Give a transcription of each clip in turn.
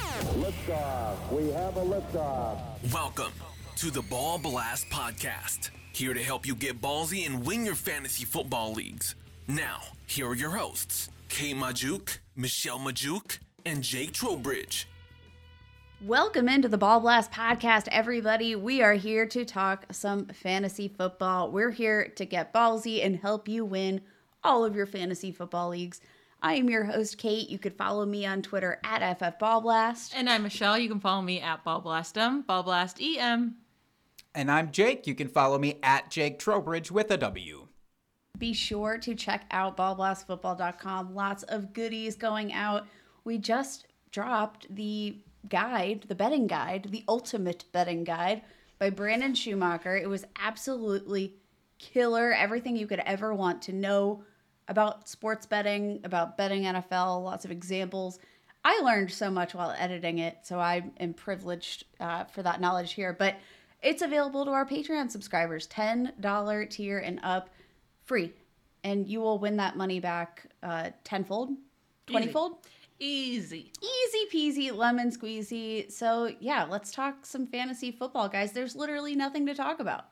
Liftoff. We have a liftoff. Welcome to the Ball Blast Podcast. Here to help you get ballsy and win your fantasy football leagues. Now, here are your hosts, Kay Majuk, Michelle Majuk, and Jake Trowbridge. Welcome into the Ball Blast podcast, everybody. We are here to talk some fantasy football. We're here to get ballsy and help you win all of your fantasy football leagues. I am your host, Kate. You could follow me on Twitter at FFBallblast. And I'm Michelle. You can follow me at Ballblastem, BallblastEM. And I'm Jake. You can follow me at Jake Trowbridge with a W. Be sure to check out ballblastfootball.com. Lots of goodies going out. We just dropped the guide, the betting guide, the ultimate betting guide by Brandon Schumacher. It was absolutely killer. Everything you could ever want to know about sports betting, about betting NFL, lots of examples. I learned so much while editing it, so I am privileged uh, for that knowledge here. But it's available to our Patreon subscribers, $10 tier and up, free. And you will win that money back uh, tenfold, twentyfold. Easy. Easy peasy, lemon squeezy. So, yeah, let's talk some fantasy football, guys. There's literally nothing to talk about.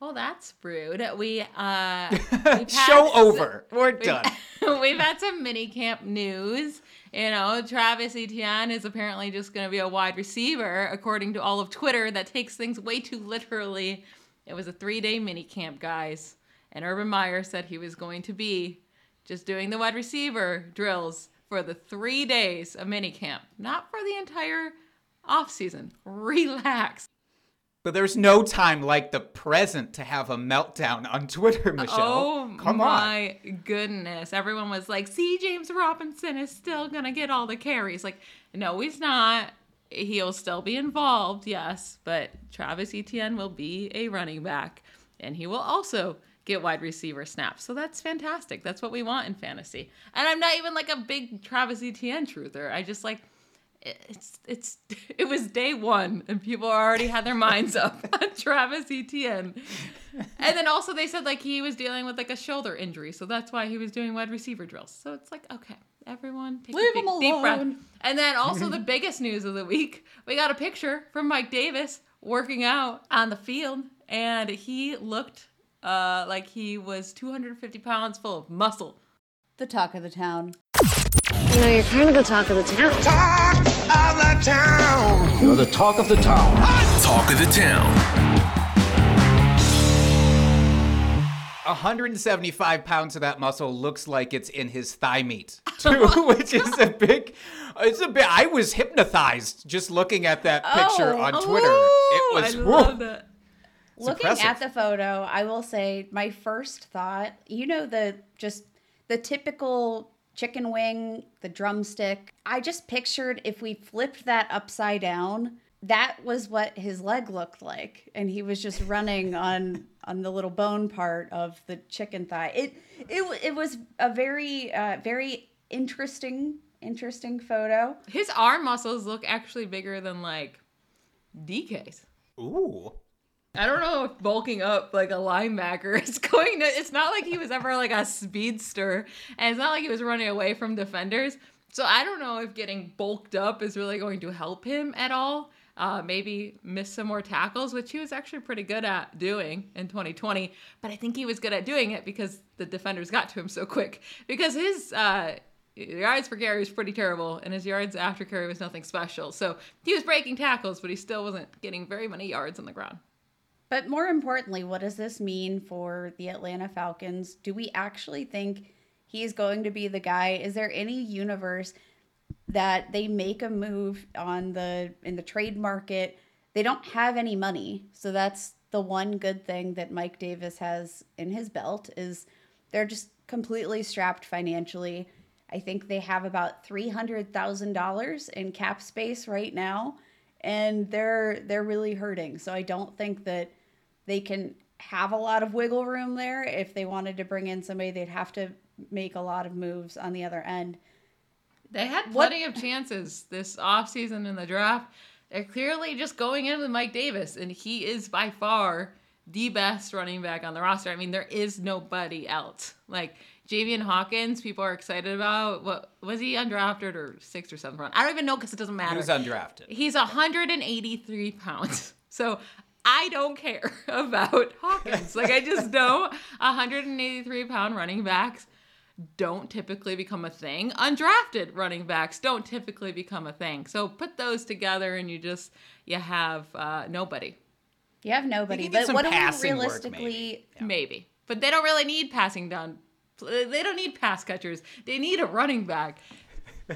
Well, that's rude. We uh we've Show over. We're we've- done. We've had some mini camp news. You know, Travis Etienne is apparently just going to be a wide receiver, according to all of Twitter. That takes things way too literally. It was a three day mini camp, guys. And Urban Meyer said he was going to be just doing the wide receiver drills for the three days of mini camp, not for the entire off season. Relax. But there's no time like the present to have a meltdown on Twitter, Michelle. Oh Come on. my goodness. Everyone was like, see, James Robinson is still going to get all the carries. Like, no, he's not. He'll still be involved, yes, but Travis Etienne will be a running back and he will also get wide receiver snaps. So that's fantastic. That's what we want in fantasy. And I'm not even like a big Travis Etienne truther. I just like it's it's it was day one and people already had their minds up on Travis Etienne. And then also they said like he was dealing with like a shoulder injury, so that's why he was doing wide receiver drills. So it's like okay, everyone take Leave a big, him deep breath. And then also the biggest news of the week, we got a picture from Mike Davis working out on the field, and he looked uh, like he was 250 pounds full of muscle. The talk of the town. You know, you're kind of the talk of the town. Talk of the town. You're the talk of the town. Talk of the Town. 175 pounds of that muscle looks like it's in his thigh meat, too, which is a big. It's a bit. I was hypnotized just looking at that picture Oh. on Twitter. Ooh, it was. I whew. love that. Looking impressive. at the photo, I will say my first thought, you know, the just the typical chicken wing, the drumstick. I just pictured if we flipped that upside down, that was what his leg looked like, and he was just running on on the little bone part of the chicken thigh. It it it was a very uh, very interesting interesting photo. His arm muscles look actually bigger than like DK's. Ooh. I don't know if bulking up like a linebacker is going to. It's not like he was ever like a speedster, and it's not like he was running away from defenders. So I don't know if getting bulked up is really going to help him at all. Uh, maybe miss some more tackles, which he was actually pretty good at doing in 2020. But I think he was good at doing it because the defenders got to him so quick. Because his uh, yards per carry was pretty terrible, and his yards after carry was nothing special. So he was breaking tackles, but he still wasn't getting very many yards on the ground. But more importantly, what does this mean for the Atlanta Falcons? Do we actually think he's going to be the guy? Is there any universe that they make a move on the in the trade market? They don't have any money, so that's the one good thing that Mike Davis has in his belt is they're just completely strapped financially. I think they have about three hundred thousand dollars in cap space right now, and they're they're really hurting. So I don't think that they can have a lot of wiggle room there. If they wanted to bring in somebody, they'd have to make a lot of moves on the other end. They had What- plenty of chances this offseason in the draft. They're clearly just going in with Mike Davis, and he is by far the best running back on the roster. I mean, there is nobody else. Like Javian Hawkins, people are excited about. What was he undrafted or sixth or seventh round? I don't even know because it doesn't matter. He was undrafted. He's 183 pounds. So I don't care about Hawkins. Like I just know 183 pound running backs don't typically become a thing. Undrafted running backs don't typically become a thing. So put those together and you just you have uh, nobody. You have nobody. You But some what do we passing work, realistically maybe. Maybe. But they don't really need passing down. They don't need pass catchers. They need a running back.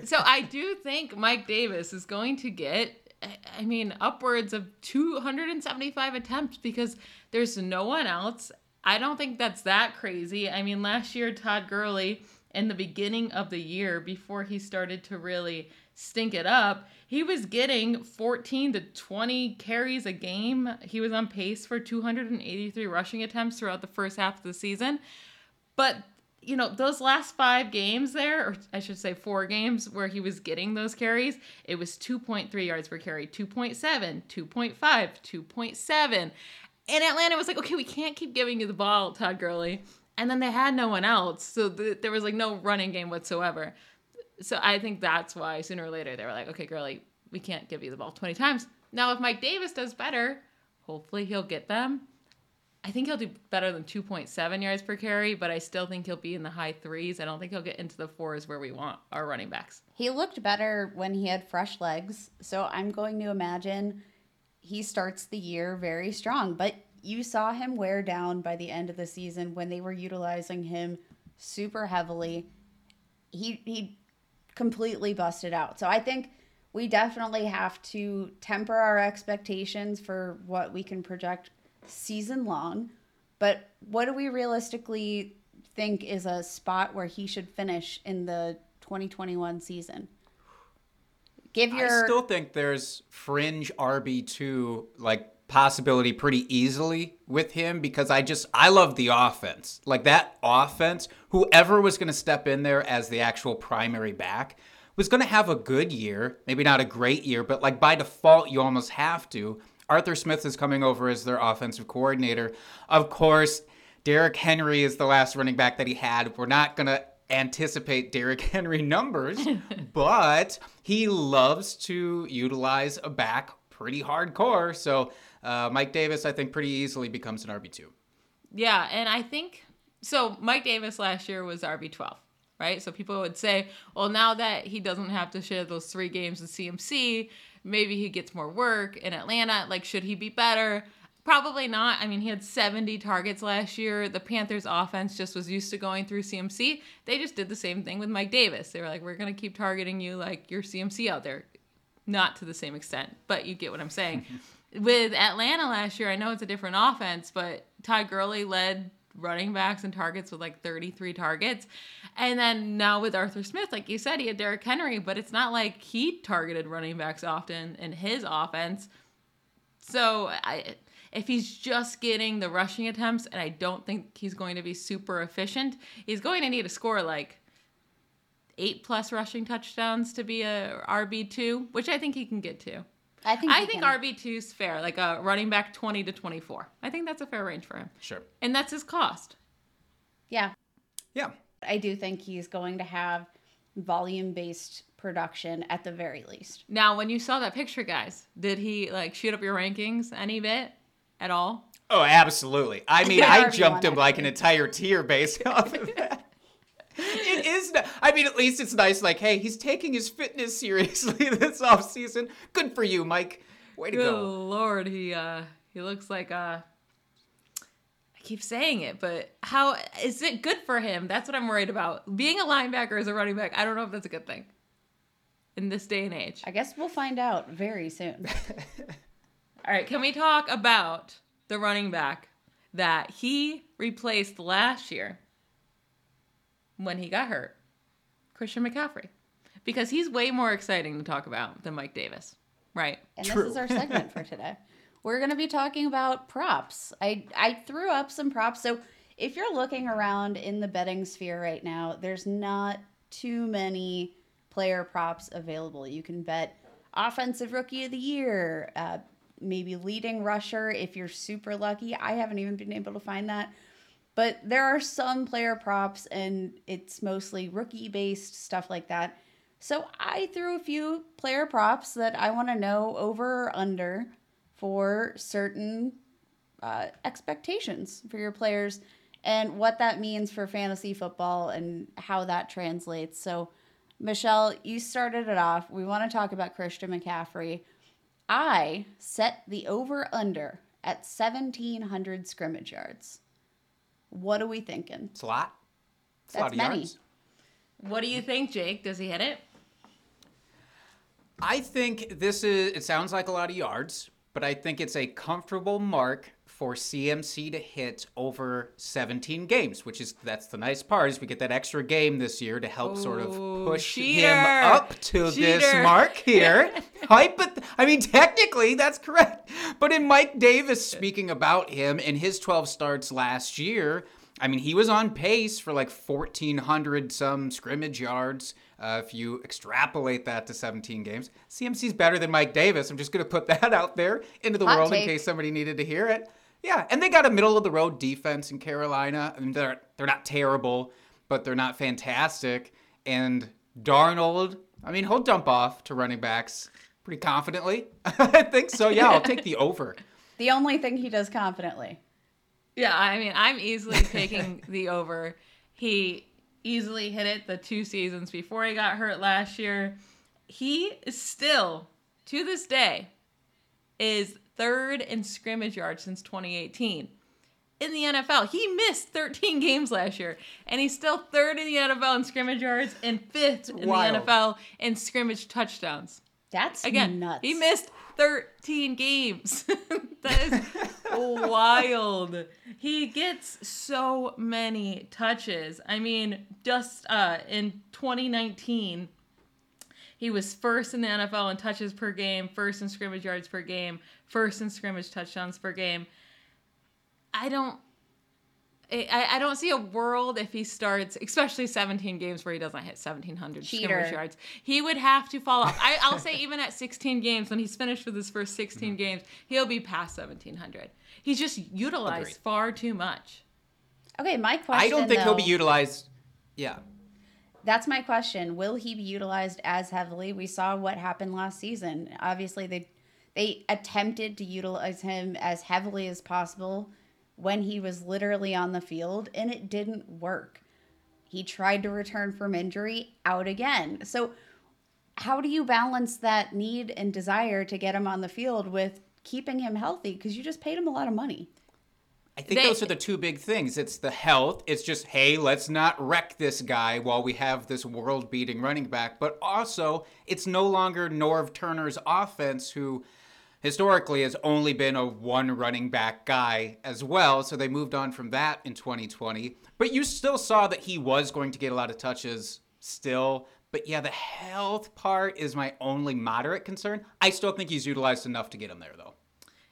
So I do think Mike Davis is going to get, I mean, upwards of 275 attempts because there's no one else. I don't think that's that crazy. I mean, last year, Todd Gurley, in the beginning of the year, before he started to really stink it up, he was getting 14 to 20 carries a game. He was on pace for 283 rushing attempts throughout the first half of the season. But you know, those last five games there, or I should say four games where he was getting those carries, it was 2.3 yards per carry, 2.7, 2.5, 2.7. And Atlanta was like, okay, we can't keep giving you the ball, Todd Gurley. And then they had no one else. So th- there was like no running game whatsoever. So I think that's why sooner or later they were like, okay, Gurley, we can't give you the ball 20 times. Now, if Mike Davis does better, hopefully he'll get them. I think he'll do better than 2.7 yards per carry, but I still think he'll be in the high threes. I don't think he'll get into the fours where we want our running backs. He looked better when he had fresh legs, so I'm going to imagine he starts the year very strong. But you saw him wear down by the end of the season when they were utilizing him super heavily. He he completely busted out. So I think we definitely have to temper our expectations for what we can project season long. But what do we realistically think is a spot where he should finish in the 2021 season? Give your I still think there's fringe RB2 like possibility pretty easily with him because I just I love the offense. Like that offense, whoever was going to step in there as the actual primary back was going to have a good year, maybe not a great year, but like by default you almost have to. Arthur Smith is coming over as their offensive coordinator. Of course, Derrick Henry is the last running back that he had. We're not going to anticipate Derrick Henry numbers, but he loves to utilize a back pretty hardcore. So uh, Mike Davis, I think, pretty easily becomes an RB2. Yeah, and I think so. Mike Davis last year was RB twelve, right? So people would say, well, now that he doesn't have to share those three games with CMC, maybe he gets more work in Atlanta. Like, should he be better? Probably not. I mean, he had 70 targets last year. The Panthers offense just was used to going through CMC. They just did the same thing with Mike Davis. They were like, we're going to keep targeting you like you're CMC out there. Not to the same extent, but you get what I'm saying. with Atlanta last year, I know it's a different offense, but Todd Gurley led running backs and targets with like 33 targets. And then now with Arthur Smith, like you said, he had Derrick Henry, but it's not like he targeted running backs often in his offense. So I if he's just getting the rushing attempts, and I don't think he's going to be super efficient, he's going to need to score like eight plus rushing touchdowns to be a RB two, which I think he can get to. I think I he think. RB two is fair, like a running back twenty to twenty four. I think that's a fair range for him, Sure. and that's his cost. Yeah. Yeah. I do think he's going to have volume based production at the very least. Now, when you saw that picture, guys, did he like shoot up your rankings any bit at all? Oh, absolutely. I mean, Yeah, I jumped him like an entire tier based off of that. It is. n- I mean, at least it's nice. Like, hey, he's taking his fitness seriously this off season. Good for you, Mike. Way to Good go. lord, he uh he looks like uh I keep saying it, but how is it good for him? That's what I'm worried about. Being a linebacker as a running back, I don't know if that's a good thing in this day and age. I guess we'll find out very soon. All right, can we talk about the running back that he replaced last year when he got hurt? Christian McCaffrey. Because he's way more exciting to talk about than Mike Davis. Right. And True. this is our segment for today. We're going to be talking about props. I I threw up some props. So if you're looking around in the betting sphere right now, there's not too many player props available. You can bet offensive rookie of the year, uh, maybe leading rusher if you're super lucky. I haven't even been able to find that. But there are some player props, and it's mostly rookie based stuff like that. So I threw a few player props that I want to know over or under for certain uh, expectations for your players and what that means for fantasy football and how that translates. So, Michelle, you started it off. We want to talk about Christian McCaffrey. I set the over under at 1,700 scrimmage yards. What are we thinking? It's a lot. It's a lot of many. yards. What do you think, Jake? Does he hit it? I think this is, it sounds like a lot of yards, but I think it's a comfortable mark for CMC to hit over 17 games, which is, that's the nice part, is we get that extra game this year to help sort of push cheater. him up to this mark here. Hypo- I mean, technically, that's correct. But in Mike Davis speaking about him in his 12 starts last year, I mean, he was on pace for like 1,400 some scrimmage yards. Uh, if you extrapolate that to 17 games, CMC's better than Mike Davis. I'm just going to put that out there into the Hot world take. in case somebody needed to hear it. Yeah, and they got a middle of the road defense in Carolina. I mean, they're they're not terrible, but they're not fantastic. And Darnold, I mean, he'll dump off to running backs pretty confidently. I think so. Yeah, I'll take the over. The only thing he does confidently. Yeah, I mean, I'm easily taking the over. He easily hit it the two seasons before he got hurt last year. He is still, to this day, is third in scrimmage yards since 2018 in the NFL. He missed 13 games last year, and he's still third in the NFL in scrimmage yards and fifth in Wild. the NFL in scrimmage touchdowns. That's Again, nuts. he missed 13 games. that is wild. He gets so many touches. I mean, just uh, in 2019, he was first in the NFL in touches per game, first in scrimmage yards per game, first in scrimmage touchdowns per game. I don't. I, I don't see a world if he starts, especially 17 games where he doesn't hit 1,700 Cheater. scrimmage yards. He would have to fall off. I, I'll say even at 16 games, when he's finished with his first 16 mm-hmm. games, he'll be past 1,700. He's just utilized Agreed. far too much. Okay, my question. I don't think he'll be utilized. Yeah. That's my question. Will he be utilized as heavily? We saw what happened last season. Obviously, they they attempted to utilize him as heavily as possible when he was literally on the field, and it didn't work. He tried to return from injury, out again. So, how do you balance that need and desire to get him on the field with keeping him healthy? Because you just paid him a lot of money. I think They- those are the two big things. It's the health. It's just, hey, let's not wreck this guy while we have this world beating running back. But also, it's no longer Norv Turner's offense, who historically has only been a one running back guy as well. So they moved on from that in 2020. But you still saw that he was going to get a lot of touches still. But yeah, the health part is my only moderate concern. I still think he's utilized enough to get him there, though.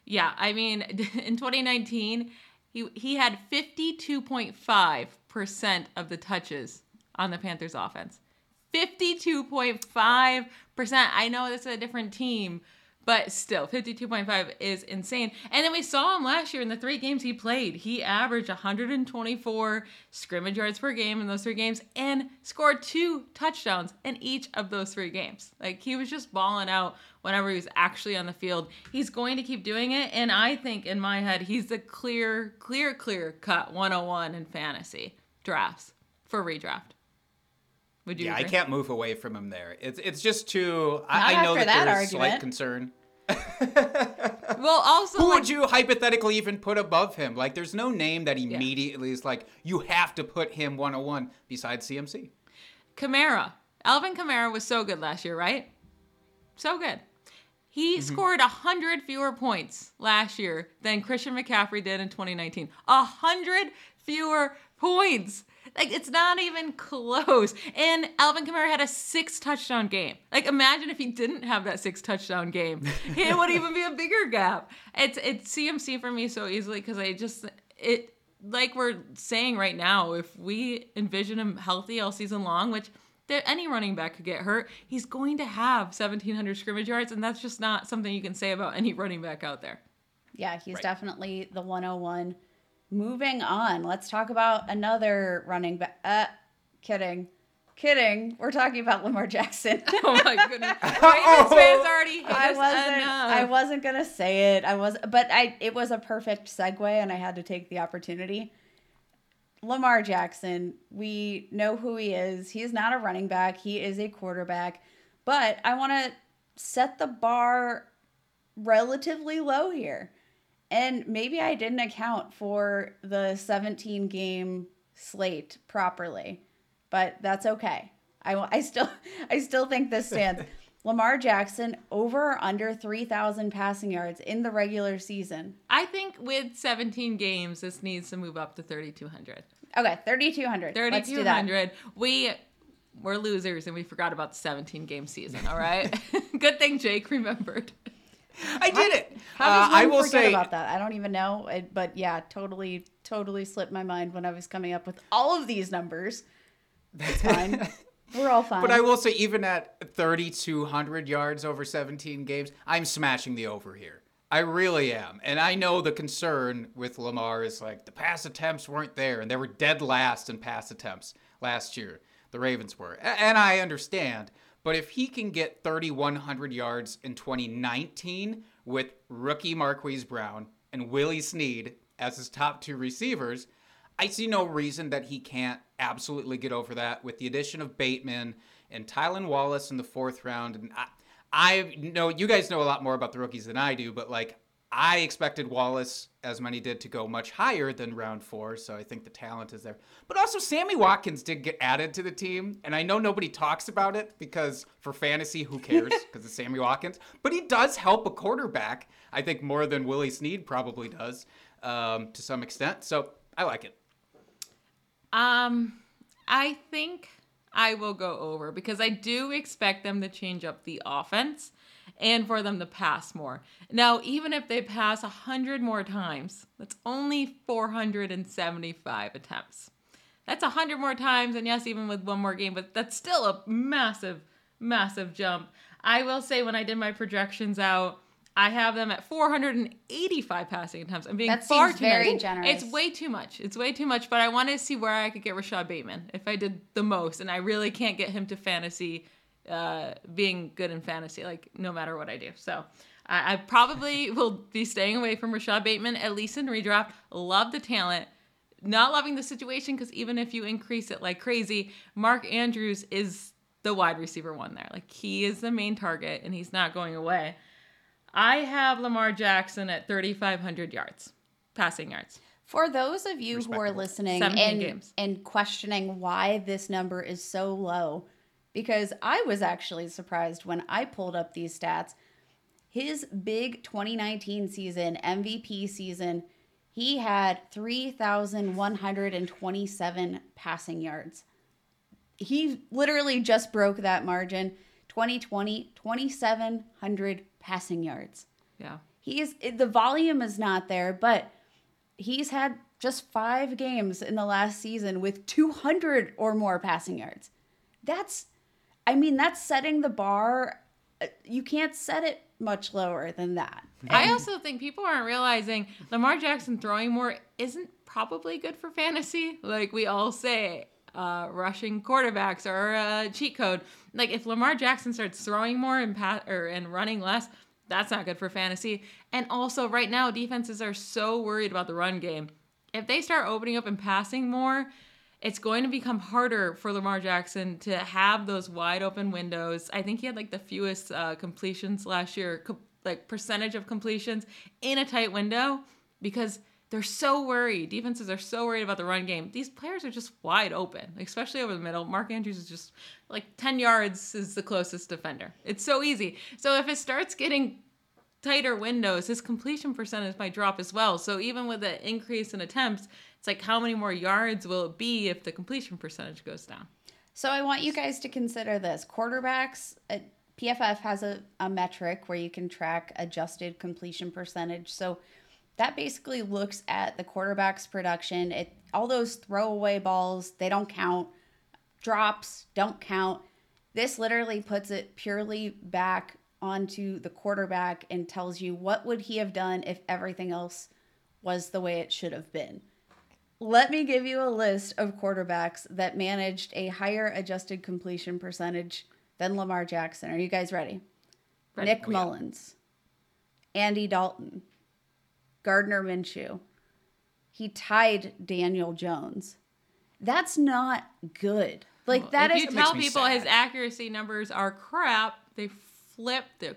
Yeah, I mean, in 2019, he he had 52.5% of the touches on the Panthers offense. 52.5%. I know this is a different team, but still, 52.5 is insane. And then we saw him last year in the three games he played. He averaged 124 scrimmage yards per game in those three games and scored two touchdowns in each of those three games. Like he was just balling out whenever he was actually on the field. He's going to keep doing it. And I think in my head, he's the clear, clear, clear cut 101 in fantasy drafts for redraft. Would you Yeah, I can't move away from him there. It's it's just too. I, I know that, that there's slight concern. Well, also, Who like, would you hypothetically even put above him? Like, there's no name that immediately is like you have to put him 101 besides CMC. Kamara. Alvin Kamara was so good last year, right? So good. He mm-hmm. scored 100 fewer points last year than Christian McCaffrey did in 2019. 100 fewer points. Like it's not even close. And Alvin Kamara had a six touchdown game. Like imagine if he didn't have that six touchdown game, it would even be a bigger gap. It's it's CMC for me so easily because I just it like we're saying right now. If we envision him healthy all season long, which there, any running back could get hurt, he's going to have 1,700 scrimmage yards, and that's just not something you can say about any running back out there. Yeah, he's definitely the 101. Moving on, let's talk about another running back. Uh, kidding. Kidding. We're talking about Lamar Jackson. Oh my goodness. Ravens fans already hate I wasn't enough. I wasn't gonna say it. I was but I it was a perfect segue and I had to take the opportunity. Lamar Jackson, we know who he is. He is not a running back, he is a quarterback. But I want to set the bar relatively low here. And maybe I didn't account for the 17 game slate properly, but that's okay. I, I still I still think this stands. Lamar Jackson over or under 3,000 passing yards in the regular season. I think with 17 games, this needs to move up to 3,200. Okay, 3,200. Let's do that. 3,200. We we're losers and we forgot about the 17 game season. All right. Good thing Jake remembered. I did it. How Uh, does one I will say about that? I don't even know. It, but yeah, totally, totally slipped my mind when I was coming up with all of these numbers. That's fine. We're all fine. But I will say, even at 3,200 yards over 17 games, I'm smashing the over here. I really am. And I know the concern with Lamar is like the pass attempts weren't there, and they were dead last in pass attempts last year. The Ravens were. And I understand. But if he can get 3,100 yards in 2019 with rookie Marquise Brown and Willie Snead as his top two receivers, I see no reason that he can't absolutely get over that with the addition of Bateman and Tylan Wallace in the fourth round. And I, I know you guys know a lot more about the rookies than I do, but like I expected Wallace, as many did, to go much higher than round four. So I think the talent is there. But also, Sammy Watkins did get added to the team. And I know nobody talks about it because for fantasy, who cares? Because it's Sammy Watkins. But he does help a quarterback, I think, more than Willie Snead probably does um, to some extent. So I like it. Um, I think I will go over because I do expect them to change up the offense and for them to pass more. Now, even if they pass 100 more times, that's only 475 attempts. That's 100 more times, and yes, even with one more game, but that's still a massive, massive jump. I will say, when I did my projections out, I have them at 485 passing attempts. I'm being That far too very nice. generous. It's way too much. It's way too much. But I wanted to see where I could get Rashod Bateman if I did the most, and I really can't get him to fantasy, uh, being good in fantasy, like no matter what I do. So I, I probably will be staying away from Rashod Bateman at least in redraft. Love the talent. Not loving the situation because even if you increase it like crazy, Mark Andrews is the wide receiver one there. Like he is the main target and he's not going away. I have Lamar Jackson at 3,500 yards, passing yards. For those of you who are listening and, games. and questioning why this number is so low, because I was actually surprised when I pulled up these stats. His big 2019 season, MVP season, he had 3,127 passing yards. He literally just broke that margin. 2020, 2,700 passing yards. Yeah. He's the volume is not there, but he's had just five games in the last season with 200 or more passing yards. That's, I mean, that's setting the bar. uh, You can't set it much lower than that. I also think people aren't realizing Lamar Jackson throwing more isn't probably good for fantasy. Like we all say, uh, rushing quarterbacks are a cheat code. Like if Lamar Jackson starts throwing more and pa- or and running less, that's not good for fantasy. And also, right now, defenses are so worried about the run game. If they start opening up and passing more, it's going to become harder for Lamar Jackson to have those wide open windows. I think he had like the fewest uh, completions last year, co- like percentage of completions in a tight window because they're so worried. Defenses are so worried about the run game. These players are just wide open, especially over the middle. Mark Andrews is just like 10 yards is the closest defender. It's so easy. So if it starts getting tighter windows, his completion percentage might drop as well. So even with an increase in attempts, it's like how many more yards will it be if the completion percentage goes down? So I want you guys to consider this. Quarterbacks, uh, PFF has a, a metric where you can track adjusted completion percentage. So that basically looks at the quarterback's production. It all those throwaway balls, they don't count. Drops don't count. This literally puts it purely back onto the quarterback and tells you what would he have done if everything else was the way it should have been. Let me give you a list of quarterbacks that managed a higher adjusted completion percentage than Lamar Jackson. Are you guys ready? ready. Nick oh, yeah. Mullens, Andy Dalton, Gardner Minshew. He tied Daniel Jones. That's not good. Like well, that if is. You tell people sad. his accuracy numbers are crap. They flip the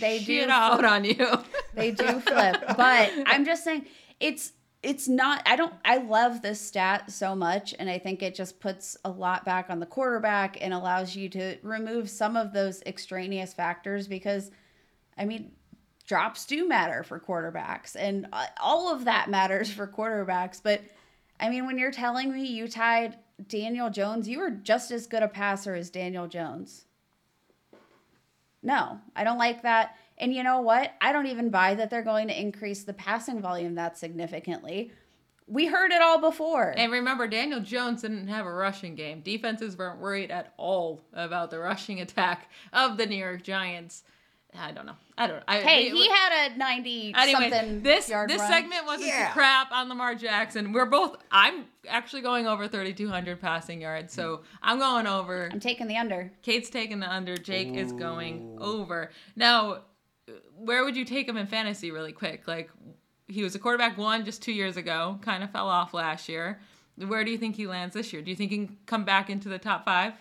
they shit do out flip. on you. they do flip, but I'm just saying it's it's not i don't i love this stat so much and i think it just puts a lot back on the quarterback and allows you to remove some of those extraneous factors because i mean drops do matter for quarterbacks and uh, all of that matters for quarterbacks but i mean when you're telling me you tied daniel jones you were just as good a passer as daniel jones. No i don't like that and you know what? I don't even buy that they're going to increase the passing volume that significantly. We heard it all before. And remember, Daniel Jones didn't have a rushing game. Defenses weren't worried at all about the rushing attack of the New York Giants. I don't know. I don't. I, hey, he had a ninety anyway, something this yard this run. segment wasn't yeah. crap on Lamar Jackson. We're both. I'm actually going over thirty two hundred passing yards, so I'm going over. I'm taking the under. Kate's taking the under. Jake Ooh. is going over. Now, where would you take him in fantasy really quick? Like he was a quarterback one just two years ago, kind of fell off last year. Where do you think he lands this year? Do you think he can come back into the top five?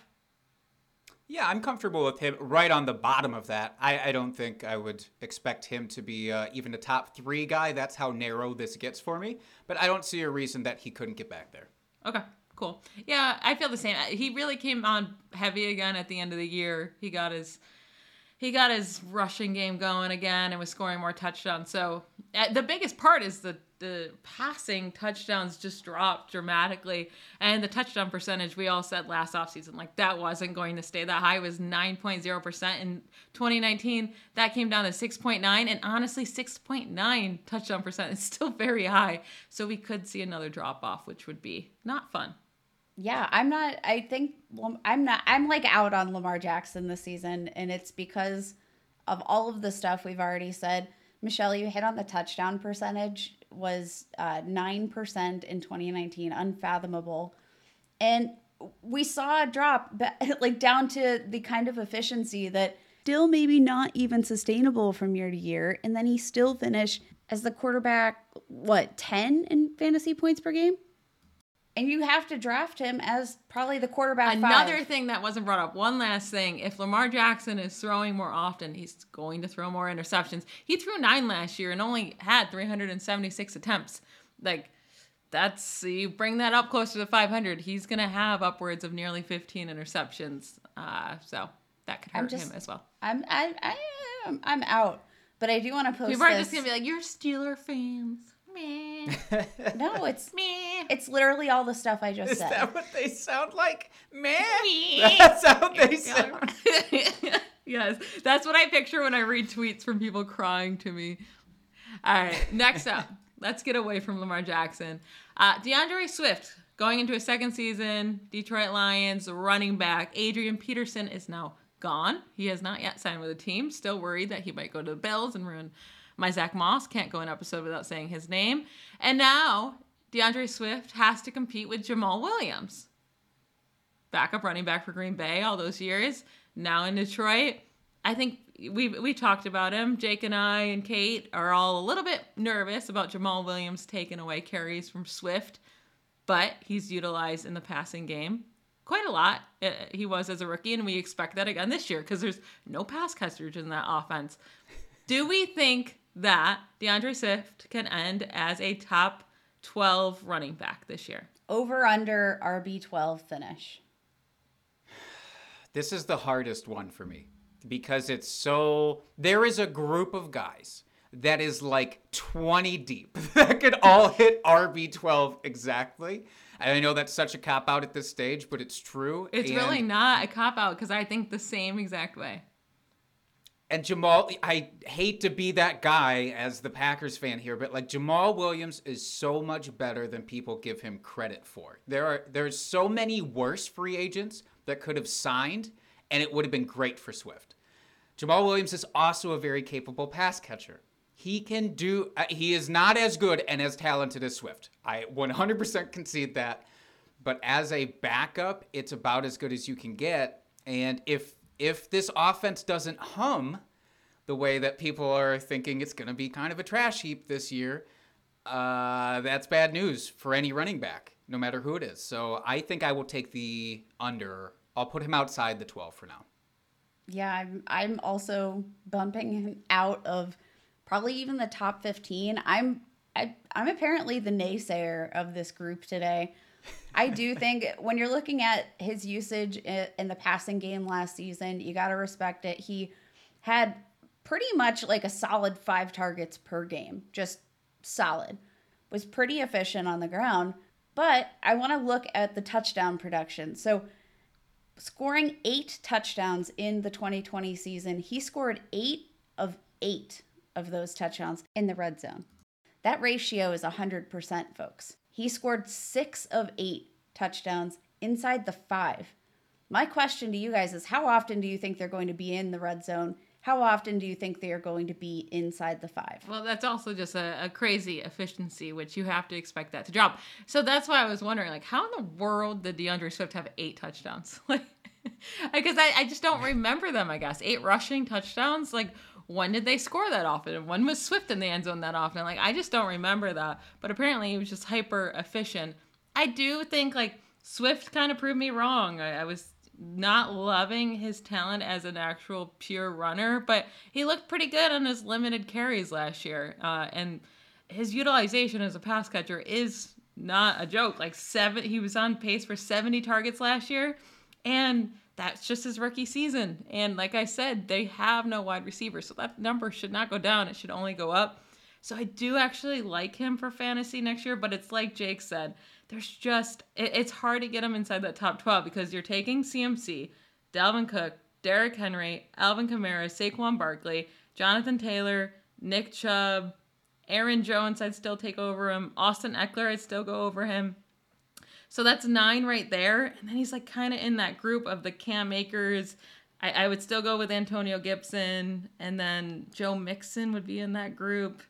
Yeah, I'm comfortable with him right on the bottom of that. I, I don't think I would expect him to be uh, even a top three guy. That's how narrow this gets for me. But I don't see a reason that he couldn't get back there. Okay, cool. Yeah, I feel the same. He really came on heavy again at the end of the year. He got his he got his rushing game going again and was scoring more touchdowns. So uh, the biggest part is the the passing touchdowns just dropped dramatically, and the touchdown percentage we all said last offseason like that wasn't going to stay that high. It was nine point zero percent in 2019. That came down to six point nine, and honestly, six point nine touchdown percent is still very high. So we could see another drop off, which would be not fun yeah, I'm not. I think I'm not. I'm like out on Lamar Jackson this season, and it's because of all of the stuff we've already said. Michelle, you hit on the touchdown percentage was uh, nine uh, percent in 2019, unfathomable, and we saw a drop, like down to the kind of efficiency that still maybe not even sustainable from year to year, and then he still finished as the quarterback, what 10 in fantasy points per game and you have to draft him as probably the quarterback. Another five. thing that wasn't brought up. One last thing: if Lamar Jackson is throwing more often, he's going to throw more interceptions. He threw nine last year and only had 376 attempts. Like that's you bring that up closer to 500, he's gonna have upwards of nearly 15 interceptions. Uh, so that could hurt just, him as well. I'm I, I I'm out, but I do want to post. People are just gonna be like, "You're Steeler fans." Me. no, it's me. It's literally all the stuff I just Is said. Is that what they sound like? Me. Me. That's how they sound. yes, that's what I picture when I read tweets from people crying to me. All right, next up, let's get away from Lamar Jackson. Uh, D'Andre Swift going into a second season. Detroit Lions running back Adrian Peterson is now gone. He has not yet signed with a team. Still worried that he might go to the Bills and ruin my Zach Moss can't go an episode without saying his name. And now D'Andre Swift has to compete with Jamaal Williams. Backup running back for Green Bay all those years. Now in Detroit. I think we we talked about him. Jake and I and Kate are all a little bit nervous about Jamaal Williams taking away carries from Swift, but he's utilized in the passing game quite a lot. Uh, he was as a rookie, and we expect that again this year because there's no pass catchers in that offense. Do we think that D'Andre Swift can end as a top 12 running back this year. Over under RB12 finish. This is the hardest one for me. because it's so. There is a group of guys that is like 20 deep that could all hit RB12 exactly. And I know that's such a cop out at this stage, but it's true. It's And- really not a cop out because I think the same exact way. And Jamaal, I hate to be that guy as the Packers fan here, but like Jamaal Williams is so much better than people give him credit for. There are there's so many worse free agents that could have signed, and it would have been great for Swift. Jamaal Williams is also a very capable pass catcher. He can do. Uh, he is not as good and as talented as Swift. I 100% concede that. But as a backup, it's about as good as you can get. And if if this offense doesn't hum the way that people are thinking it's going to be kind of a trash heap this year, uh, that's bad news for any running back, no matter who it is. So I think I will take the under. I'll put him outside the 12 for now. Yeah, I'm I'm also bumping him out of probably even the top 15. I'm I, I'm apparently the naysayer of this group today. I do think when you're looking at his usage in the passing game last season, you got to respect it. He had pretty much like a solid 5 targets per game, just solid. Was pretty efficient on the ground, but I want to look at the touchdown production. So scoring eight touchdowns in the 2020 season. He scored eight of eight of those touchdowns in the red zone. That ratio is 100%, folks. He scored six of eight touchdowns inside the five. My question to you guys is how often do you think they're going to be in the red zone? How often do you think they are going to be inside the five? Well, that's also just a, a crazy efficiency, which you have to expect that to drop. So that's why I was wondering, like, how in the world did D'Andre Swift have eight touchdowns? Like, because I, I just don't remember them. I guess eight rushing touchdowns. Like, when did they score that often? When was Swift in the end zone that often? Like, I just don't remember that. But apparently, he was just hyper efficient. I do think like Swift kind of proved me wrong. I, I was not loving his talent as an actual pure runner, but he looked pretty good on his limited carries last year. Uh, and his utilization as a pass catcher is not a joke. Like seven, he was on pace for 70 targets last year, and that's just his rookie season. And like I said, they have no wide receiver, so that number should not go down. It should only go up. So I do actually like him for fantasy next year, but it's like Jake said, there's just it, it's hard to get him inside that top 12 because you're taking CMC, Dalvin Cook, Derrick Henry, Alvin Kamara, Saquon Barkley, Jonathan Taylor, Nick Chubb, Aaron Jones. I'd still take over him. Austin Ekeler, I'd still go over him. So that's nine right there. And then he's like kind of in that group of the Cam Akers. I, I would still go with Antonio Gibson. And then Joe Mixon would be in that group.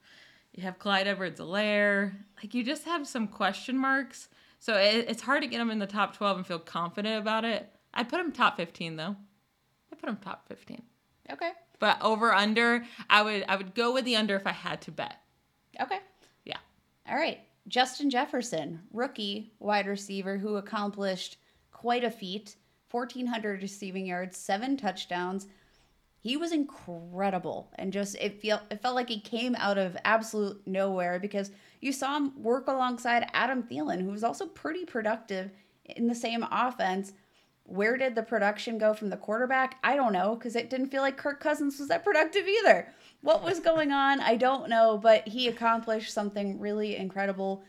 You have Clyde Edwards Helaire. Like you just have some question marks. So it, it's hard to get him in the top 12 and feel confident about it. I'd put him top 15 though. I'd put him top 15. Okay. But over under, I would I would go with the under if I had to bet. Okay. Yeah. All right. Justin Jefferson, rookie wide receiver who accomplished quite a feat 1,400 receiving yards, seven touchdowns. He was incredible and just it feel it felt like he came out of absolute nowhere because you saw him work alongside Adam Thielen, who was also pretty productive in the same offense. Where did the production go from the quarterback? I don't know because it didn't feel like Kirk Cousins was that productive either. What was going on? I don't know, but he accomplished something really incredible.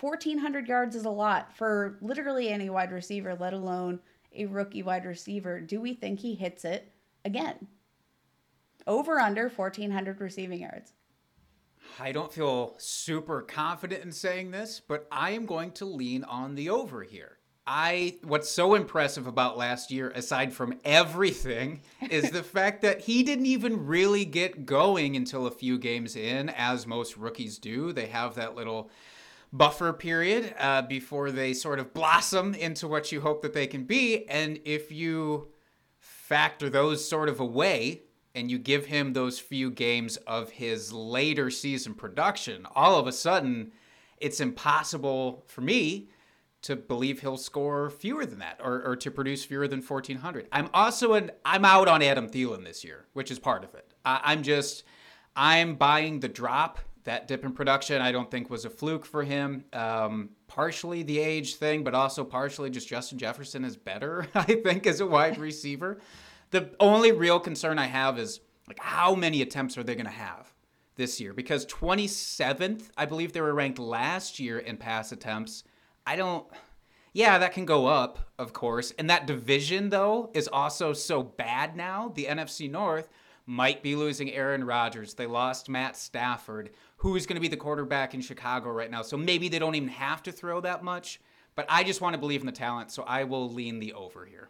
1,400 yards is a lot for literally any wide receiver, let alone a rookie wide receiver. Do we think he hits it again? Over under 1,400 receiving yards. I don't feel super confident in saying this, but I am going to lean on the over here. I what's so impressive about last year aside from everything is the fact that he didn't even really get going until a few games in as most rookies do. They have that little buffer period uh, before they sort of blossom into what you hope that they can be and if you factor those sort of away and you give him those few games of his later season production, all of a sudden it's impossible for me to believe he'll score fewer than that or, or to produce fewer than 1400 i'm also an i'm out on adam Thielen this year which is part of it I, i'm just i'm buying the drop that dip in production i don't think was a fluke for him um, partially the age thing but also partially just justin jefferson is better i think as a wide receiver The only real concern I have is like how many attempts are they going to have this year? Because 27th, I believe they were ranked last year in pass attempts. I don't. Yeah, that can go up, of course. And that division, though, is also so bad now. The NFC North might be losing Aaron Rodgers. They lost Matt Stafford, who is going to be the quarterback in Chicago right now. So maybe they don't even have to throw that much. But I just want to believe in the talent, so I will lean the over here.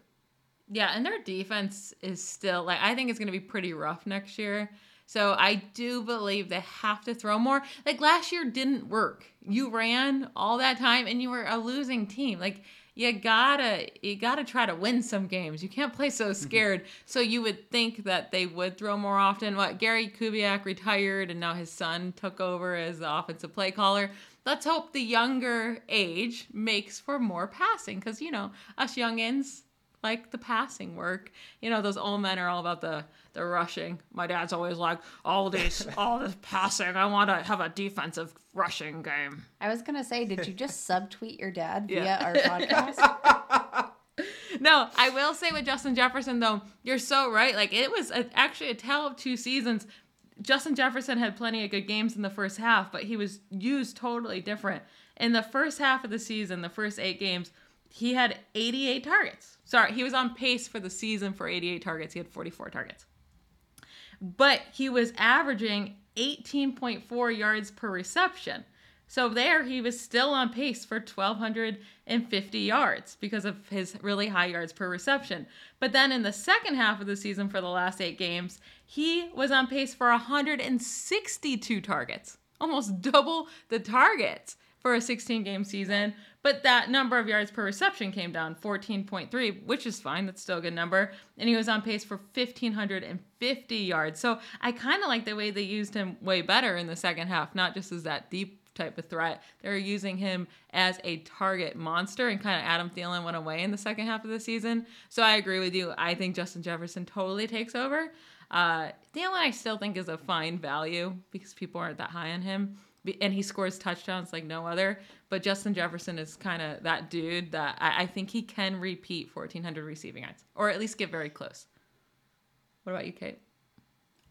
Yeah, and their defense is still like I think it's going to be pretty rough next year. So I do believe they have to throw more. Like last year didn't work. You ran all that time and you were a losing team. Like you gotta you gotta try to win some games. You can't play so mm-hmm. scared. so you would think that they would throw more often. What Gary Kubiak retired and now his son took over as the offensive play caller. Let's hope the younger age makes for more passing because you know us youngins like the passing work. You know, those old men are all about the the rushing. My dad's always like, all this all this passing. I want to have a defensive rushing game. I was gonna say, did you just subtweet your dad Yeah. via our podcast? No, I will say with Justin Jefferson though, you're so right. Like it was a, actually a tale of two seasons. Justin Jefferson had plenty of good games in the first half, but he was used totally different. In the first half of the season, the first eight games, he had 88 targets. Sorry, he was on pace for the season for 88 targets. He had 44 targets. But he was averaging 18.4 yards per reception. So there he was still on pace for 1250 yards because of his really high yards per reception. But then in the second half of the season for the last 8 games, he was on pace for 162 targets. Almost double the targets for a 16 game season, but that number of yards per reception came down 14.3, which is fine. That's still a good number. And he was on pace for 1,550 yards. So I kind of like the way they used him way better in the second half, not just as that deep type of threat. They're using him as a target monster, and kind of Adam Thielen went away in the second half of the season. So I agree with you. I think Justin Jefferson totally takes over. Uh, Thielen, I still think is a fine value because people aren't that high on him and he scores touchdowns like no other. But Justin Jefferson is kind of that dude that I, I think he can repeat 1,400 receiving yards, or at least get very close. What about you, Kate?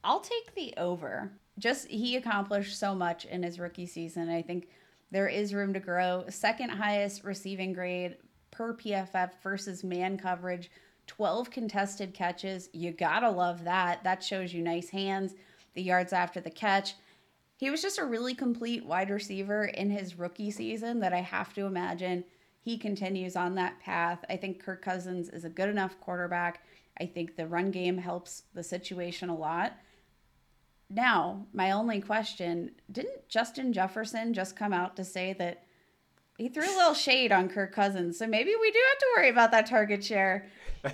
I'll take the over. Just he accomplished so much in his rookie season. I think there is room to grow. Second highest receiving grade per PFF versus man coverage. 12 contested catches. You gotta love that. That shows you nice hands, the yards after the catch. He was just a really complete wide receiver in his rookie season that I have to imagine he continues on that path. I think Kirk Cousins is a good enough quarterback. I think the run game helps the situation a lot. Now, my only question didn't Justin Jefferson just come out to say that he threw a little shade on Kirk Cousins? So maybe we do have to worry about that target share.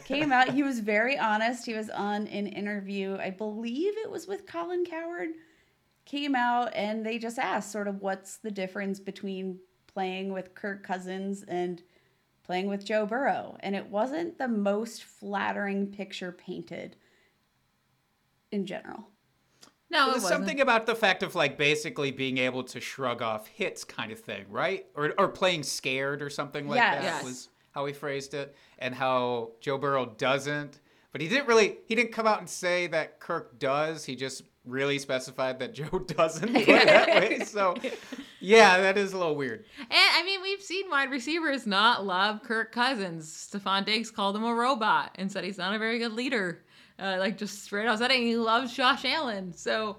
Came out, he was very honest. He was on an interview, I believe it was with Colin Cowherd. Came out and they just asked sort of what's the difference between playing with Kirk Cousins and playing with Joe Burrow. And it wasn't the most flattering picture painted in general. No, There's something about the fact of like basically being able to shrug off hits kind of thing, right? Or or playing scared or something like Yes. that Yes. was how he phrased it, and how Joe Burrow doesn't. But he didn't really. He didn't come out and say that Kirk does. He just really specified that Joe doesn't play that way. So, yeah, that is a little weird. And I mean, we've seen wide receivers not love Kirk Cousins. Stefon Diggs called him a robot and said he's not a very good leader. Uh, like just straight out said it. He loves Josh Allen. So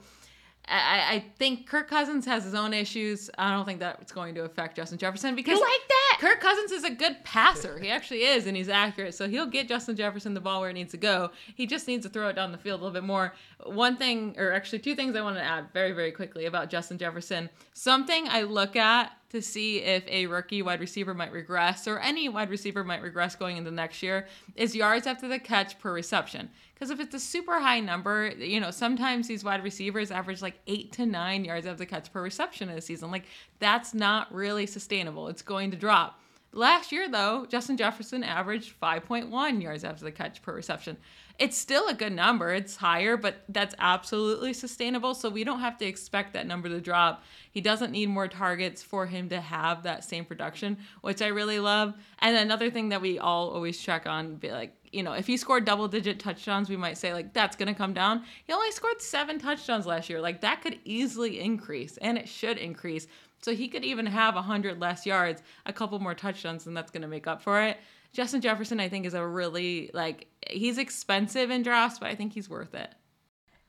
I, I think Kirk Cousins has his own issues. I don't think that it's going to affect Justin Jefferson because like that? Kirk Cousins is a good passer. He actually is, and he's accurate. So he'll get Justin Jefferson the ball where it needs to go. He just needs to throw it down the field a little bit more. One thing, or actually two things I want to add very, very quickly about Justin Jefferson. Something I look at to see if a rookie wide receiver might regress or any wide receiver might regress going into next year is yards after the catch per reception. Because if it's a super high number, you know, sometimes these wide receivers average like eight to nine yards after the catch per reception in a season. Like, that's not really sustainable. It's going to drop. Last year, though, Justin Jefferson averaged 5.1 yards after the catch per reception. It's still a good number. It's higher, but that's absolutely sustainable. So we don't have to expect that number to drop. He doesn't need more targets for him to have that same production, which I really love. And another thing that we all always check on, be like, you know, if he scored double digit touchdowns, we might say, like, that's going to come down. He only scored seven touchdowns last year. Like, that could easily increase, and it should increase. So he could even have 100 less yards, a couple more touchdowns, and that's going to make up for it. Justin Jefferson, I think, is a really, like, he's expensive in drafts, but I think he's worth it.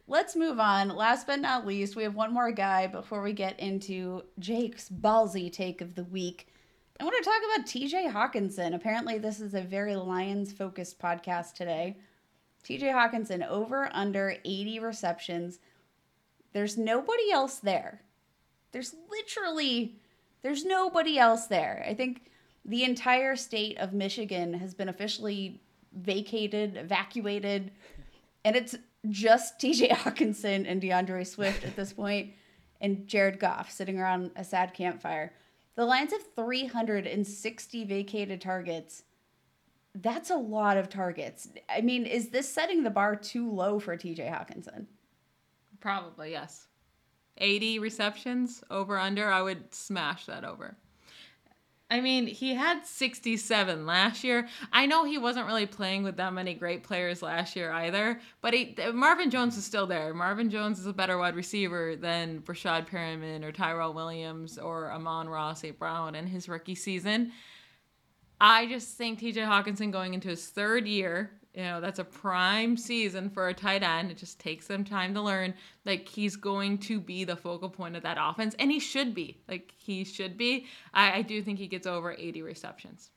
Let's move on. Last but not least, we have one more guy before we get into Jake's ballsy take of the week. I want to talk about TJ Hockenson. Apparently, this is a very Lions focused podcast today. TJ Hockenson over under 80 receptions. There's nobody else there. There's literally there's nobody else there. I think the entire state of Michigan has been officially vacated, evacuated, and it's just TJ Hockenson and D'Andre Swift at this point and Jared Goff sitting around a sad campfire. The Lions have 360 vacated targets. That's a lot of targets. I mean, is this setting the bar too low for TJ Hockenson? Probably, yes. 80 receptions over under, I would smash that over. I mean, he had 67 last year. I know he wasn't really playing with that many great players last year either, but he, Marvin Jones is still there. Marvin Jones is a better wide receiver than Breshad Perriman or Tyrell Williams or Amon-Ra St. Brown in his rookie season. I just think TJ Hockenson going into his third year you know that's a prime season for a tight end. It just takes them time to learn. Like he's going to be the focal point of that offense and he should be. Like he should be. I, I do think he gets over 80 receptions.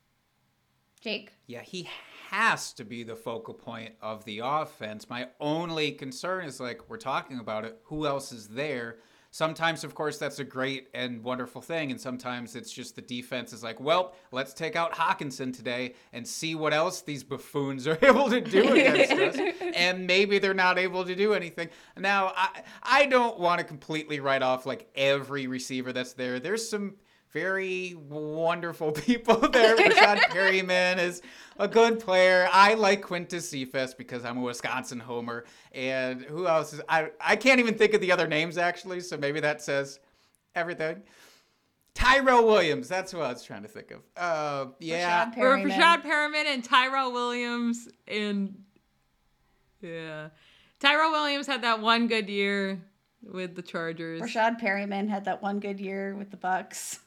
Jake? Yeah he has to be the focal point of the offense. My only concern is like we're talking about it who else is there Sometimes, of course, that's a great and wonderful thing, and sometimes it's just the defense is like, well, let's take out Hockenson today and see what else these buffoons are able to do against us. And maybe they're not able to do anything. Now, I I don't want to completely write off like every receiver that's there. There's some very wonderful people there. Rashad Perriman is a good player. I like Quintez Cephus because I'm a Wisconsin homer. And who else is I I can't even think of the other names actually, so maybe that says everything. Tyrell Williams, that's what I was trying to think of. Uh, yeah, Rashad Perriman. Rashad Perriman and Tyrell Williams and yeah, Tyrell Williams had that one good year with the Chargers. Rashad Perriman had that one good year with the Bucks.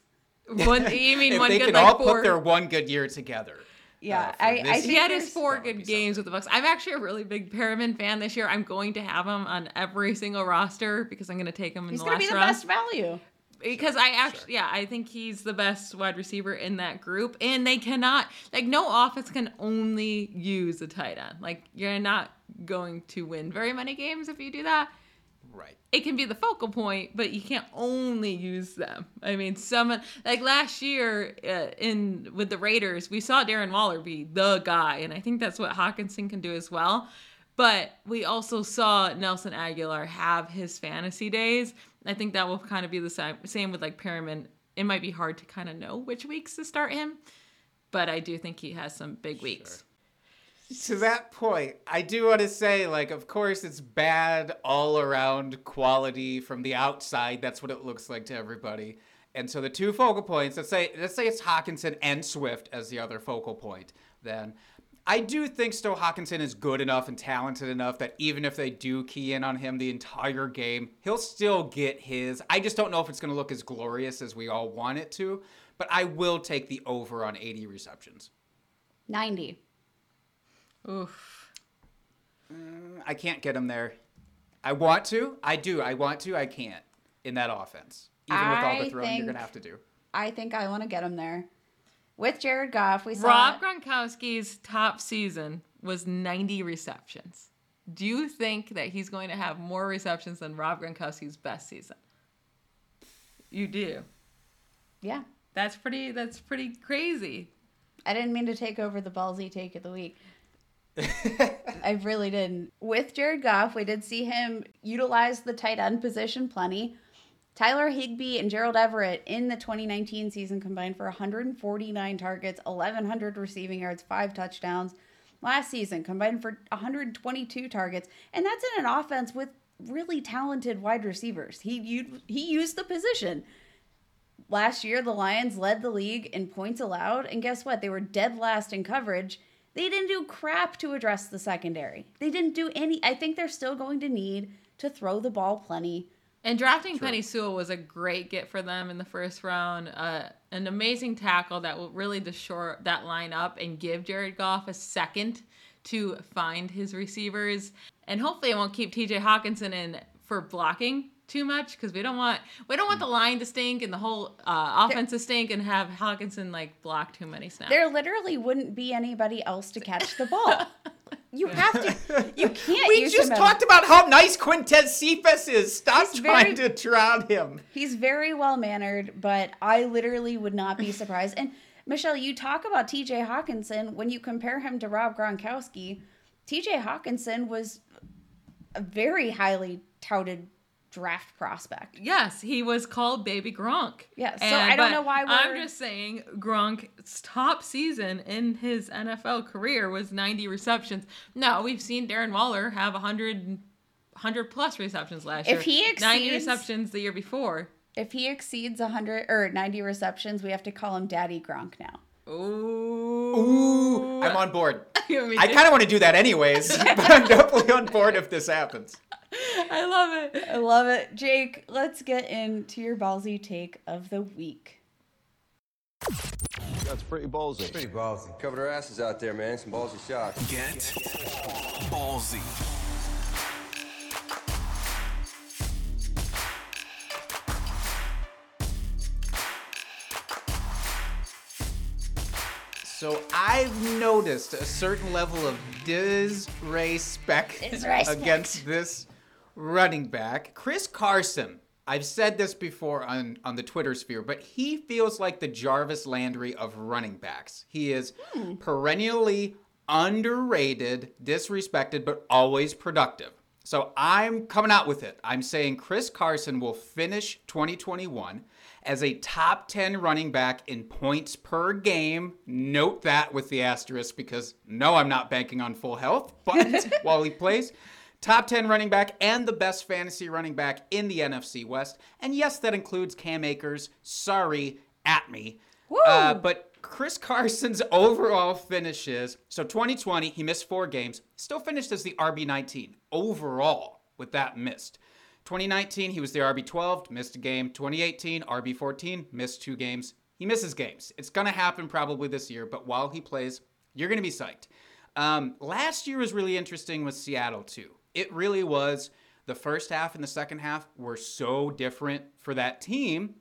One, you mean if one they good can like all four? put their one good year together. Yeah, uh, I, I he had his four good games with the Bucks. I'm actually a really big Perriman fan this year. I'm going to have him on every single roster because I'm going to take him in He's the gonna last be the round. best value. because I actually, yeah, I think he's the best wide receiver in that group, and they cannot like no offense can only use a tight end. Like you're not going to win very many games if you do that. Right. It can be the focal point, but you can't only use them. I mean, some like last year uh, in with the Raiders, we saw Darren Waller be the guy, and I think that's what Hockenson can do as well. But we also saw Nelson Agholor have his fantasy days. I think that will kind of be the same, same with like Perriman. It might be hard to kind of know which weeks to start him, but I do think he has some big weeks. To that point, I do want to say, like, of course, it's bad all around quality from the outside. That's what it looks like to everybody. And so the two focal points, let's say, let's say it's Hockenson and Swift as the other focal point. Then I do think still Hockenson is good enough and talented enough that even if they do key in on him the entire game, he'll still get his. I just don't know if it's going to look as glorious as we all want it to. But I will take the over on 80 receptions. 90. Oof. Uh, I can't get him there. I want to. I do. I want to. I can't in that offense. Even with all the throwing you're going to have to do. I think I want to get him there. With Jared Goff, we saw Rob Gronkowski's top season was 90 receptions. Do you think that he's going to have more receptions than Rob Gronkowski's best season? You do. Yeah. That's pretty that's pretty crazy. I didn't mean to take over the ballsy take of the week. I really didn't. With Jared Goff, we did see him utilize the tight end position plenty. Tyler Higbee and Gerald Everett in the 2019 season combined for 149 targets, 1,100 receiving yards, five touchdowns. Last season combined for 122 targets, and that's in an offense with really talented wide receivers. He he used the position. Last year, the Lions led the league in points allowed, and guess what? They were dead last in coverage. They didn't do crap to address the secondary. They didn't do any. I think they're still going to need to throw the ball plenty. And drafting Penei Sewell was a great get for them in the first round. Uh, an amazing tackle that will really just shore that line up and give Jared Goff a second to find his receivers. And hopefully, it won't keep TJ Hockenson in for blocking too much because we don't want we don't want the line to stink and the whole uh, offense to stink and have Hockenson like block too many snaps. There literally wouldn't be anybody else to catch the ball. you have to. You can't. We use just him talked about how nice Quintez Cephus is. Stop He's trying very- to drown him. He's very well mannered, but I literally would not be surprised. And Michelle, you talk about T.J. Hockenson when you compare him to Rob Gronkowski. T.J. Hockenson was a very highly touted draft prospect. Yes, he was called Baby Gronk. Yeah, so I don't know why I'm just saying Gronk's top season in his NFL career was 90 receptions. No, we've seen Darren Waller have 100, 100 plus receptions last year. If he 90 receptions the year before. If he exceeds 100 or 90 receptions, we have to call him Daddy Gronk now. Ooh. Ooh, I'm on board. I kind of want to do that anyways, but I'm definitely on board if this happens. I love it. I love it. Jake, let's get into your ballsy take of the week. That's pretty ballsy. Pretty ballsy. Covered our asses out there, man. Some ballsy shots. Get ballsy. So I've noticed a certain level of disrespect Disrespect. against this running back, Chris Carson. I've said this before on, on the Twitter sphere, but he feels like the Jarvis Landry of running backs. He is hmm. perennially underrated, disrespected, but always productive. So I'm coming out with it. I'm saying Chris Carson will finish 2021 as a top 10 running back in points per game. Note that with the asterisk because no, I'm not banking on full health, but while he plays, top 10 running back and the best fantasy running back in the NFC West. And yes, that includes Cam Akers. Sorry, at me. Uh, but Chris Carson's overall finishes so 2020, he missed four games, still finished as the RB19 overall with that missed. 2019, he was the RB12, missed a game. 2018, RB14, missed two games. He misses games. It's going to happen probably this year, but while he plays, you're going to be psyched. Um, last year was really interesting with Seattle, too. It really was. The first half and the second half were so different for that team.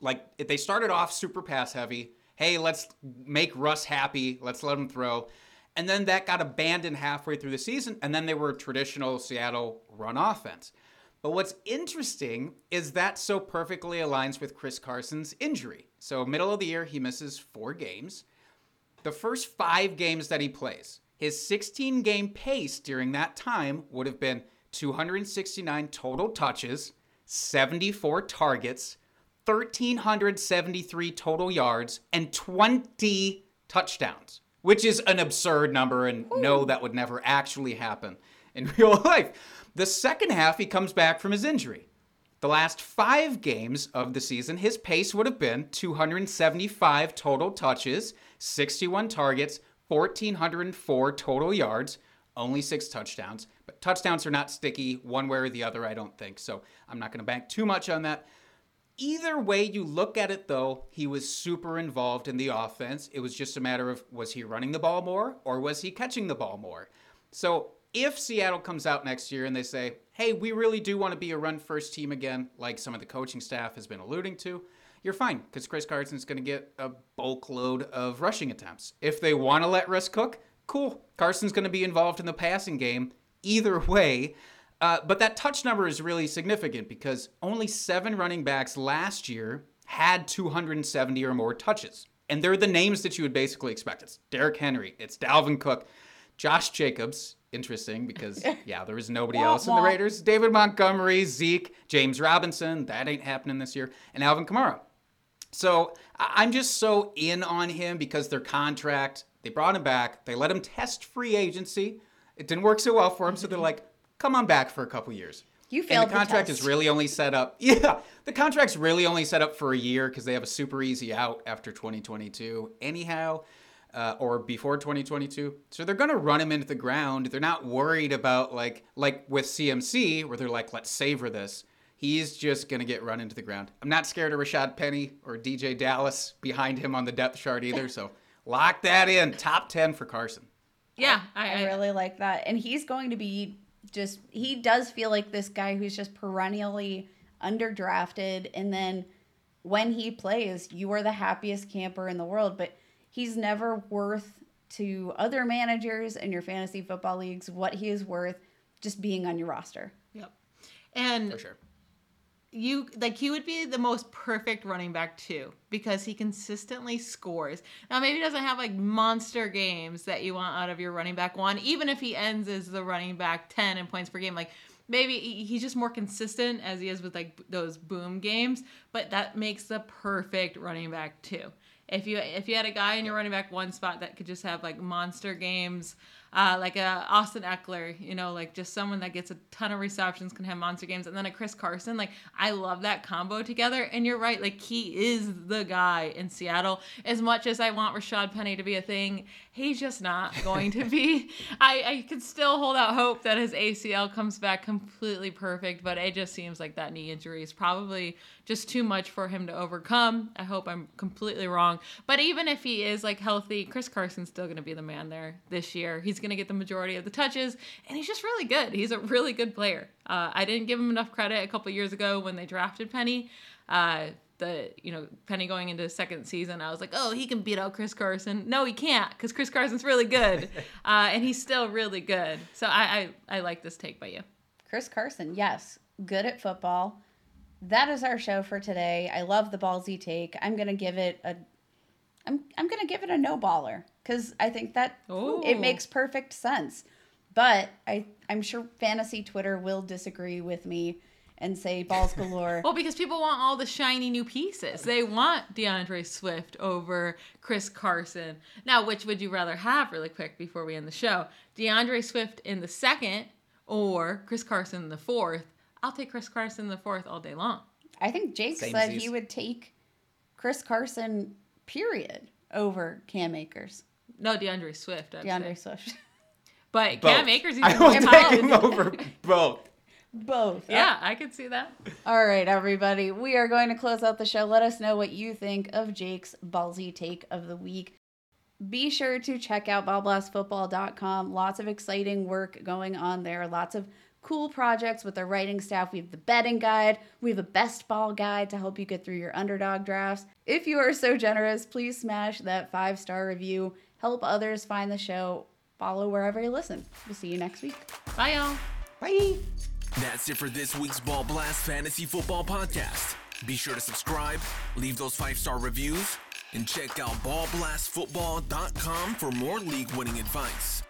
Like they started off super pass heavy hey let's make russ happy let's let him throw. And then that got abandoned halfway through the season and then they were traditional seattle run offense. But what's interesting is that so perfectly aligns with chris carson's injury. So middle of the year he misses four games. The first five games that he plays his 16 game pace during that time would have been 269 total touches 74 targets 1,373 total yards and 20 touchdowns, which is an absurd number. And no, that would never actually happen in real life. The second half, he comes back from his injury. The last five games of the season, his pace would have been 275 total touches, 61 targets, 1,404 total yards, only six touchdowns. But touchdowns are not sticky one way or the other, I don't think. So I'm not going to bank too much on that. Either way you look at it, though, he was super involved in the offense. It was just a matter of was he running the ball more or was he catching the ball more? So if Seattle comes out next year and they say, hey, we really do want to be a run first team again, like some of the coaching staff has been alluding to, you're fine because Chris Carson's going to get a bulk load of rushing attempts. If they want to let Russ cook, cool. Carson's going to be involved in the passing game either way. Uh, but that touch number is really significant because only seven running backs last year had 270 or more touches. And they're the names that you would basically expect. It's Derrick Henry, it's Dalvin Cook, Josh Jacobs. Interesting because, yeah, there was nobody else in the Raiders. David Montgomery, Zeke, James Robinson. That ain't happening this year. And Alvin Kamara. So I'm just so in on him because their contract, they brought him back. They let him test free agency. It didn't work so well for him. So they're like, come on back for a couple years. You And failed the contract test. is really only set up. Yeah, the contract's really only set up for a year because they have a super easy out after 2022. Anyhow, uh, or before 2022. So they're going to run him into the ground. They're not worried about like like with CMC where they're like, let's savor this. He's just going to get run into the ground. I'm not scared of Rashaad Penny or DeeJay Dallas behind him on the depth chart either. So lock that in. Top 10 for Carson. Yeah, I, I, I really like that. And he's going to be just, he does feel like this guy who's just perennially underdrafted. And then when he plays, you are the happiest camper in the world. But he's never worth to other managers in your fantasy football leagues what he is worth just being on your roster. Yep. And For sure. You like he would be the most perfect running back too because he consistently scores. Now maybe he doesn't have like monster games that you want out of your running back one, even if he ends as the running back 10 in points per game. Like maybe he's just more consistent as he is with like those boom games, but that makes the perfect running back too. If you if you had a guy in your running back one spot that could just have like monster games, uh, like a Austin Ekeler, you know, like just someone that gets a ton of receptions, can have monster games, and then a Chris Carson, like I love that combo together. And you're right, like he is the guy in Seattle. As much as I want Rashaad Penny to be a thing, he's just not going to be. I I can still hold out hope that his ACL comes back completely perfect, but it just seems like that knee injury is probably just too much for him to overcome. I hope I'm completely wrong. But even if he is like healthy, Chris Carson's still going to be the man there this year. He's going to get the majority of the touches, and he's just really good. He's a really good player. Uh, I didn't give him enough credit a couple years ago when they drafted Penny. Uh, the you know Penny going into his second season, I was like, oh, he can beat out Chris Carson. No, he can't because Chris Carson's really good, uh, and he's still really good. So I, I I like this take by you. Chris Carson, yes, good at football. That is our show for today. I love the ballsy take. I'm gonna give it a, I'm I'm gonna give it a no baller because I think that Ooh. it makes perfect sense. But I I'm sure fantasy Twitter will disagree with me and say balls galore. Well, because people want all the shiny new pieces. They want D'Andre Swift over Chris Carson. Now, which would you rather have, really quick, before we end the show? D'Andre Swift in the second or Chris Carson in the fourth? I'll take Chris Carson in the fourth all day long. I think Jake Same said Z's. he would take Chris Carson, period, over Cam Akers. No, D'Andre Swift. I'd D'Andre say. Swift. But Both. Cam Akers, he's I will take both. him over both. Both. Yeah, I could see that. All right, everybody. We are going to close out the show. Let us know what you think of Jake's ballsy take of the week. Be sure to check out ballblastfootball.com. Lots of exciting work going on there. Lots of cool projects with our writing staff. We have the betting guide. We have a best ball guide to help you get through your underdog drafts. If you are so generous, please smash that five star review. Help others find the show. Follow wherever you listen. We'll see you next week. Bye, y'all. Bye. That's it for this week's Ball Blast Fantasy Football Podcast. Be sure to subscribe, leave those five star reviews, and check out ballblastfootball.com for more league winning advice.